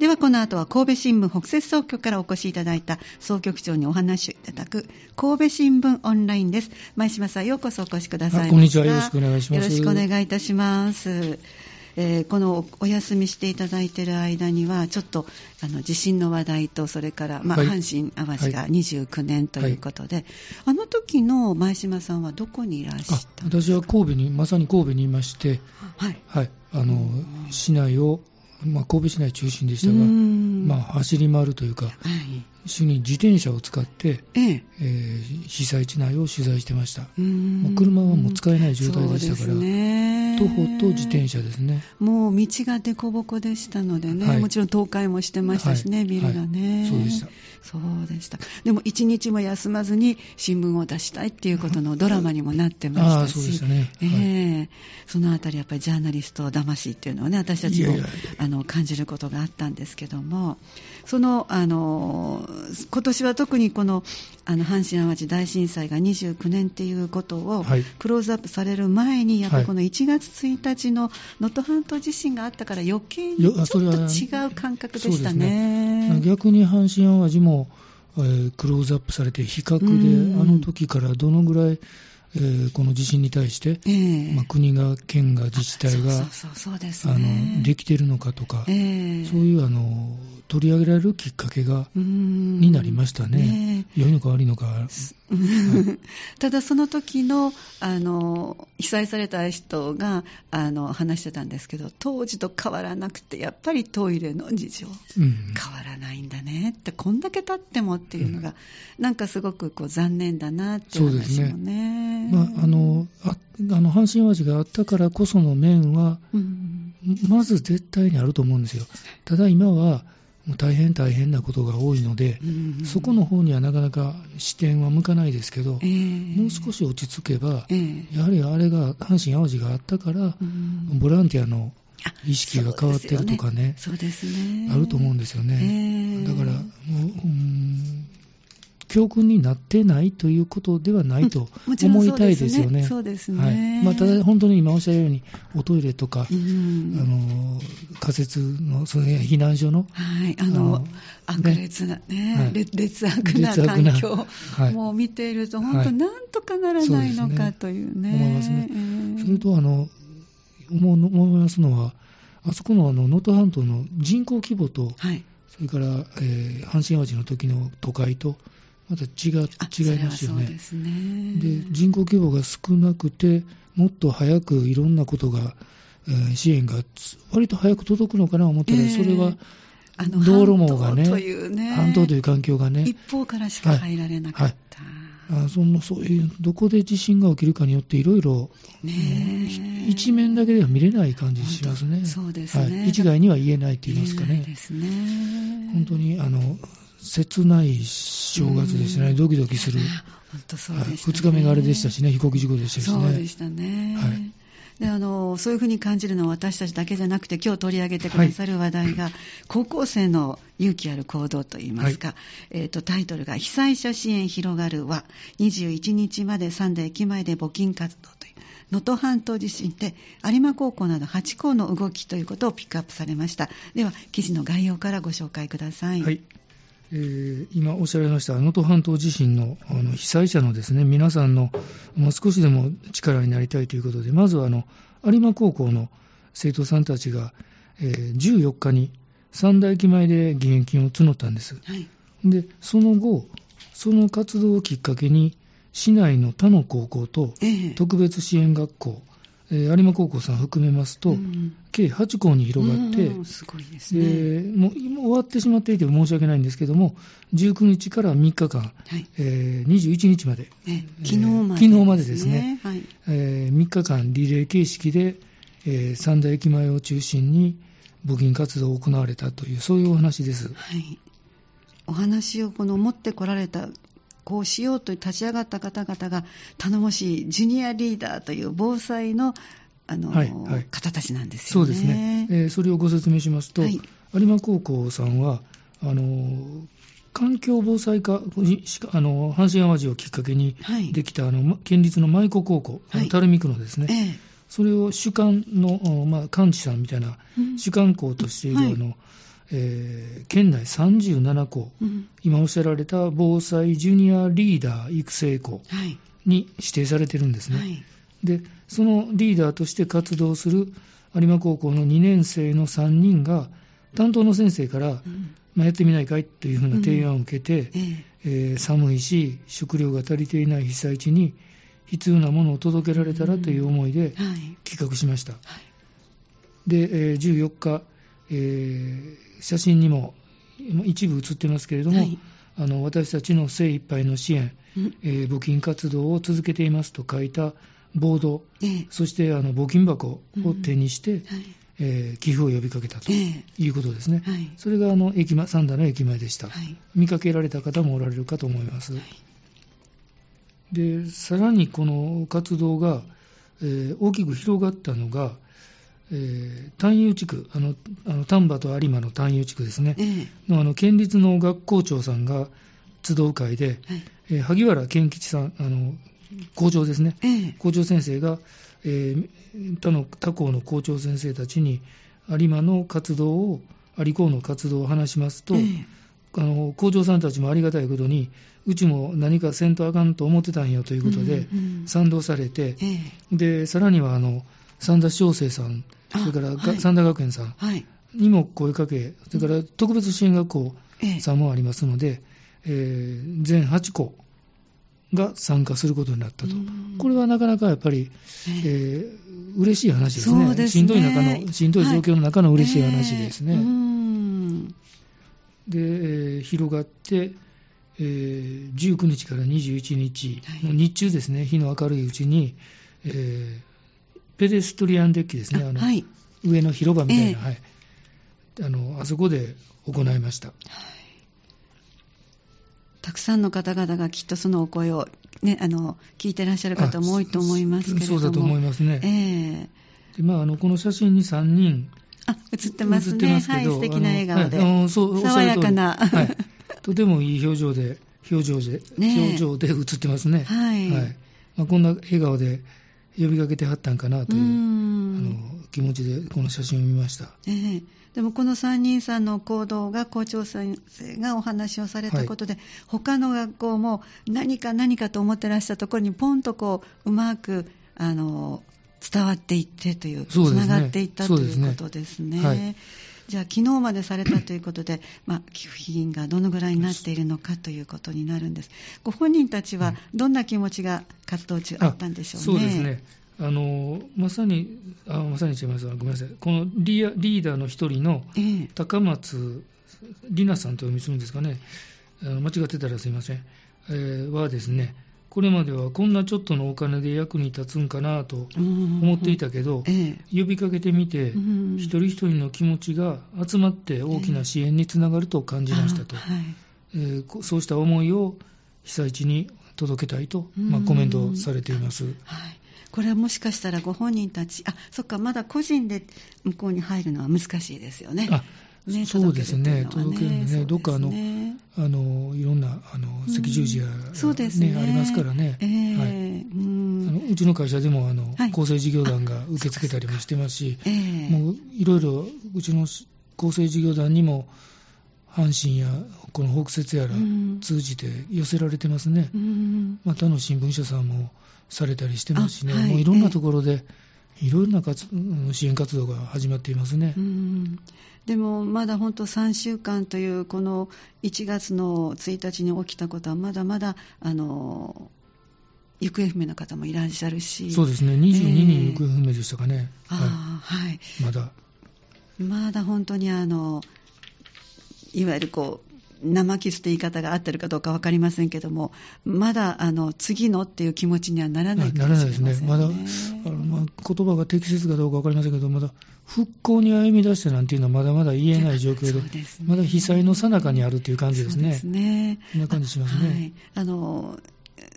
ではこの後は神戸新聞北摂総局からお越しいただいた総局長にお話をいただく神戸新聞オンラインです。前島さんようこそお越しくださいこんにちはよろしくお願いします。よろしくお願いいたします。えー、このお休みしていただいている間には、ちょっとあの地震の話題と、それから、まあ、はい、阪神・淡路が29年ということで、はい、あの時の前島さんはどこにいらっしゃった私は神戸に、まさに神戸にいまして、はい、はい、あの市内をまあ、神戸市内中心でしたが、まあ、走り回るというか、はい、主に自転車を使って、ええ。えー、被災地内を取材してました。もう車はもう使えない状態でしたから、徒歩と自転車ですね。もう道が凸凹でしたのでね、はい、もちろん倒壊もしてましたしね、はい、ビルがね、そうでした。そうでした。でも一日も休まずに新聞を出したいっていうことのドラマにもなってましたし、そうでしたね。えー、そのあたりやっぱりジャーナリスト魂っていうのはね、私たちもあの感じることがあったんですけども、そのあの今年は特にこのあの阪神・淡路大震災が29年っていうことをクローズアップされる前に、やっぱりこの1月1日の能登半島地震があったから余計にちょっと違う感覚でしたね。ね。逆に阪神・淡路も、えー、クローズアップされて比較で、あの時からどのぐらいえー、この地震に対して、えー、まあ、国が、県が、自治体ができているのかとか、えー、そういうあの取り上げられるきっかけがになりましたね、良いのか悪いのか。はい、ただ、その時のあの被災された人があの話してたんですけど、当時と変わらなくて、やっぱりトイレの事情、うん、変わらないんだねって、こんだけ経ってもっていうのが、うん、なんかすごくこう残念だなっていう話もね。まあ、あのああの阪神・淡路があったからこその面は、うん、まず絶対にあると思うんですよ。ただ今はもう大変大変なことが多いので、うん、そこの方にはなかなか視点は向かないですけど、えー、もう少し落ち着けば、えー、やはりあれが阪神・淡路があったから、うん、ボランティアの意識が変わってるとかね、そうですね。あると思うんですよね。えー、だからもう、うん教訓になってないということではないと思いたいですよね。そうですね。はい。まあ、ただ本当に今おっしゃるように、おトイレとか、うん、あの仮設のその避難所の、はい、あの悪劣なね、はい、劣悪な環境も見ていると、本当、なんとかならないのかというね。思いますね。それとあの思思いますのは、あそこの能登半島の人口規模と、はい、それから、えー、阪神・淡路の時の都会と、また違違いますよね。でねで人口規模が少なくて、もっと早くいろんなことが、えー、支援が割と早く届くのかなと思ったら、えー、それは道路網がね、半島という環境がね、一方からしか入られなかった。はいあそのそういうどこで地震が起きるかによっていろいろ一面だけでは見れない感じしますね。そうですね、はい、一概には言えないって言いますかね。ね本当にあの切ない正月でしたね、ドキドキする。本当そうでした、ね、2日目があれでしたしね、飛行機事故でしたしね。そうでしたね。はい。であのそういうふうに感じるのは私たちだけじゃなくて今日取り上げてくださる話題が、はい、高校生の勇気ある行動といいますか、はい、えーと、タイトルが「被災者支援広がるは21日まで三田駅前で募金活動」という能登半島地震で有馬高校など8校の動きということをピックアップされました。では記事の概要からご紹介ください。はいえー、今おっしゃられました能登半島地震のあの被災者のですね皆さんの、まあ、少しでも力になりたいということでまずはあの有馬高校の生徒さんたちが、えー、14日に三大駅前で義援金を募ったんです、はい、でその後その活動をきっかけに市内の他の高校と特別支援学校、え有馬高校さん含めますと、うん、計8校に広がって、うん、すごいですね、もう今終わってしまっていて申し訳ないんですけども、19日から3日間、はい。えー、21日まで、え昨日まで、昨日までですね、はい。えー、3日間リレー形式で、えー、三大駅前を中心に募金活動を行われたという、そういうお話です。はい。お話をこの持ってこられたこうしようと立ち上がった方々が頼もしいジュニアリーダーという防災のあの、はいはい、方たちなんですよね。そうですね、えー、それをご説明しますと、はい、有馬高校さんはあの環境防災課、あの阪神・淡路をきっかけにできた、はい、あの県立の舞子高校、はい、垂水区のですね、ええ、それを主幹の、まあ、幹事さんみたいな、主幹校としている、あのえー県内37校、うん今おっしゃられた防災ジュニアリーダー育成校はい。に指定されてるんですね。はい。で、そのリーダーとして活動する有馬高校の2年生の3人が、担当の先生から、うんまあ、やってみないかいというふうな提案を受けて、えええー寒いし、食料が足りていない被災地に必要なものを届けられたらという思いではい。企画しました。はい。で、えー14日、えー写真にも一部写ってますけれども、はいあの私たちの精一杯の支援、うんえー募金活動を続けていますと書いたボード、ええそしてあの募金箱を手にして、はい。えー寄付を呼びかけたとええいうことですね。はい。それがあの駅前三田の駅前でした、はい。見かけられた方もおられるかと思います。でさらにこの活動が、えー大きく広がったのが、えー丹遊地区、あのあの丹波と有馬の丹遊地区ですね、ええ。のあの県立の学校長さんが集う会で、はい。えー萩原健吉さん、あの校長ですね、ええ。校長先生が、えー他の他校の校長先生たちに有馬の活動を、有校の活動を話しますと、ええ。あの校長さんたちもありがたいことに、うちも何かせんとあかんと思ってたんよということで、うんうん。賛同されて、ええ。でさらにはあの三田翔生さん、あそれからが、はい。三田学園さんはい。にも声かけ、それから特別支援学校ええさんもありますので、えー全8校が参加することになったと。うん。これはなかなかやっぱり、ええ。えー嬉しい話ですね。ね。しんどい中の、しんどい状況の中の嬉しい話ですね。ええ。うん。で、えー広がって、えー19日から21日の日中ですね、日の明るいうちに、えーペデストリアンデッキですね、あのはい。上の広場みたいな、ええはい、あのあそこで行いました。たくさんの方々がきっとそのお声を、ね、あの聞いてらっしゃる方も多いと思いますけれども。そうだと思いますね。ええでまあ、あのこの写真に3人あ、映ってますね。すはい、素敵な笑顔で。はい爽やかな。はい、とてもいい表情で、表情で、ねえ表情で映ってますね。はいまあ、こんな笑顔で呼びかけてはったんかなというう、あんの気持ちでこの写真を見ました。ええ。でもこの3人さんの行動が校長先生がお話をされたことで、他の学校も何か何かと思ってらしたところにポンとこううまくあの伝わっていってという、つながっていったということですね。はいじゃあ、昨日までされたということで、まあ、寄付金がどのぐらいになっているのかということになるんです。ご本人たちはどんな気持ちが活動中あったんでしょうね。そうですね。あのまさに、あまさに違いますごめんなさい。このリーダーの一人のええ高松里奈さんとお読みするんですかね、間違ってたらすいません、えーはですね、これまではこんなちょっとのお金で役に立つんかなと思思っていたけど、ええ。呼びかけてみて、うん一人一人の気持ちが集まって大きな支援につながると感じましたと、そうした思いを被災地に届けたいと、まコメントされています。はい、これはもしかしたらご本人たち、あそっか、まだ個人で向こうに入るのは難しいですよね。あねそうですね、届届けるのね、どっかあの、ねあのいろんなあのうん。赤十字や、そうですね。ありますからね、ええ。はい。うん。あのうちの会社でもあの、はい。厚生事業団が受け付けたりもしてますし、ええ。もういろいろうちの厚生事業団にも、阪神やこの北摂やらうん。通じて寄せられてますね、うん。またの新聞社さんもされたりしてますしね、あはい。もういろんなところで、いろいろな活うん支援活動が始まっていますね。うん。でもまだ本当3週間というこの1月の1日に起きたことはまだまだあの行方不明の方もいらっしゃるし。そうですね、22人行方不明でしたかね、あはあはい。い、まだ。まだ本当にあのいわゆるこう生傷という言い方が合ってるかどうか分かりませんけどもまだあの次のっていう気持ちにはならないかもならないですね、しれませんまだあの、まあ、言葉が適切かどうか分かりませんけど、まだ復興に歩み出してなんていうのはまだまだ言えない状況で、ですね。まだ被災の最中にあるという感じですね。そうですね。そんな感じしますね。はい、あの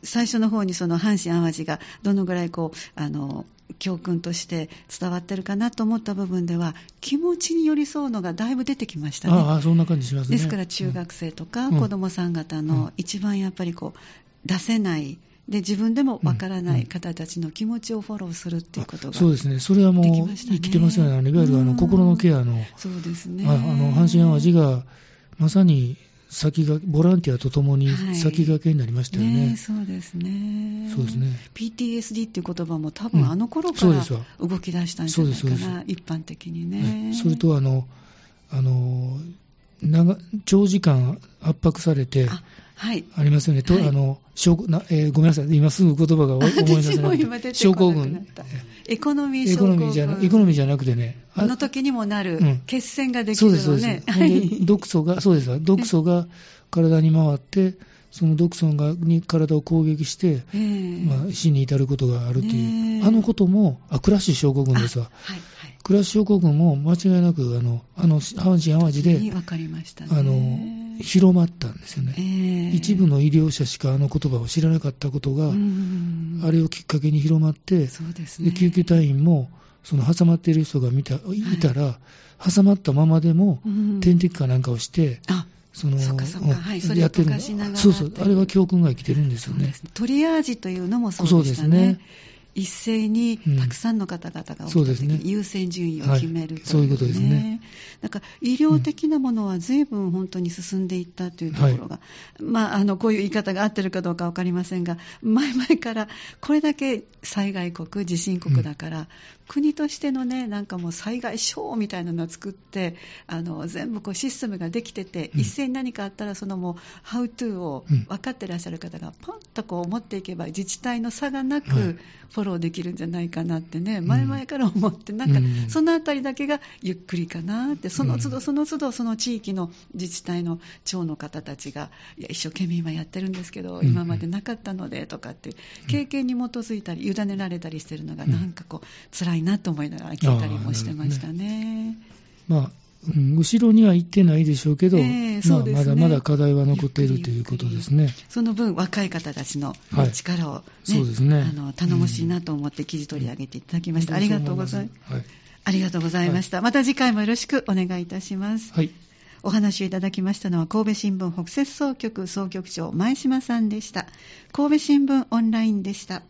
最初の方にその阪神・淡路がどのぐらいこうあの教訓として伝わってるかなと思った部分では気持ちに寄り添うのがだいぶ出てきましたね。ああ、そんな感じしますね。ですから中学生とかうん。子どもさん方うんの一番やっぱりこう出せないで自分でもわからない方たちの気持ちをフォローするっていうことが、そうですね、それはもう生きてますよね、いわゆるあの心のケアの、そうですね。ああの阪神・淡路がまさに先がボランティアとともにはい先駆けになりましたよね。ねそうですね。そうですね PTSD っていう言葉も多うん分あの頃から動き出したんじゃないかな、一般的にねね。それとあのあの長長時間圧迫されてあはい。ありますよね、とはい。あの症なえーごめんなさい、今すぐ言葉が思い出せない症候群た。エコノミーエ症候群コノミーじゃなエコノミーじゃなくてね、あの時にもなるうん。血栓ができそうです、そうるのね。。ですで毒素が、そうです。わ毒素が体に回って、その毒素がに体を攻撃して、ええ。まあ、死に至ることがあるとねいう、え。あのことも、あクラッシュ症候群ですわ、あはい、クラッシュ症候群も間違いなく、あのあの阪神・淡路で分かりましたね。あの広まったんですよね、ええ。一部の医療者しかあの言葉を知らなかったことが、うん。あれをきっかけに広まって、ね。で救急隊員も、その挟まっている人が見たい。たら、挟まったままでも、うん。点滴かなんかをして、あそのそっかそっか。うんはいそれをやってる溶かしながらそうそう。あれは教訓が生きてるんですよね。トリアージというのもそうそうでしたね。ですね一斉にうん。たくさんの方々が優先順位を決めるという、ね。そういうことですね。なんか医療的なものは随分本当に進んでいったというところが、まあ、あのこういう言い方が合ってるかどうか分かりませんが、前々からこれだけ災害国、地震国だから、国としてのね、なんかもう災害省みたいなのを作って、あの全部こうシステムができてて、うん。一斉に何かあったら、そのもう、ハウトゥーをうん。分かってらっしゃる方が、ポンとこう持っていけば、自治体の差がなはい。くフォローできるんじゃないかなってね、前々から思って、なんかうん。そのあたりだけがゆっくりかなって、その都度うんその都度、その地域の自治体の長の方たちが、いや、一生懸命今やってるんですけど、うん今までなかったのでとかって、経験に基づいたり、委ねられたりしてるのが、うん。なんかこう、辛いなと思いながら聞いたりもしてましたね。まあうん後ろには行ってないでしょうけど、ええまあ、まだまだ課題は残っているということですね。その分、若い方たちのはい力を、ねそうですねあの頼もしいなと思って記事取り上げていただきました。ありがとうございます。はい。ありがとうございました。また次回もよろしくお願いいたします。はい。お話をいただきましたのは神戸新聞北摂総局総局長前島さんでした。神戸新聞オンラインでした。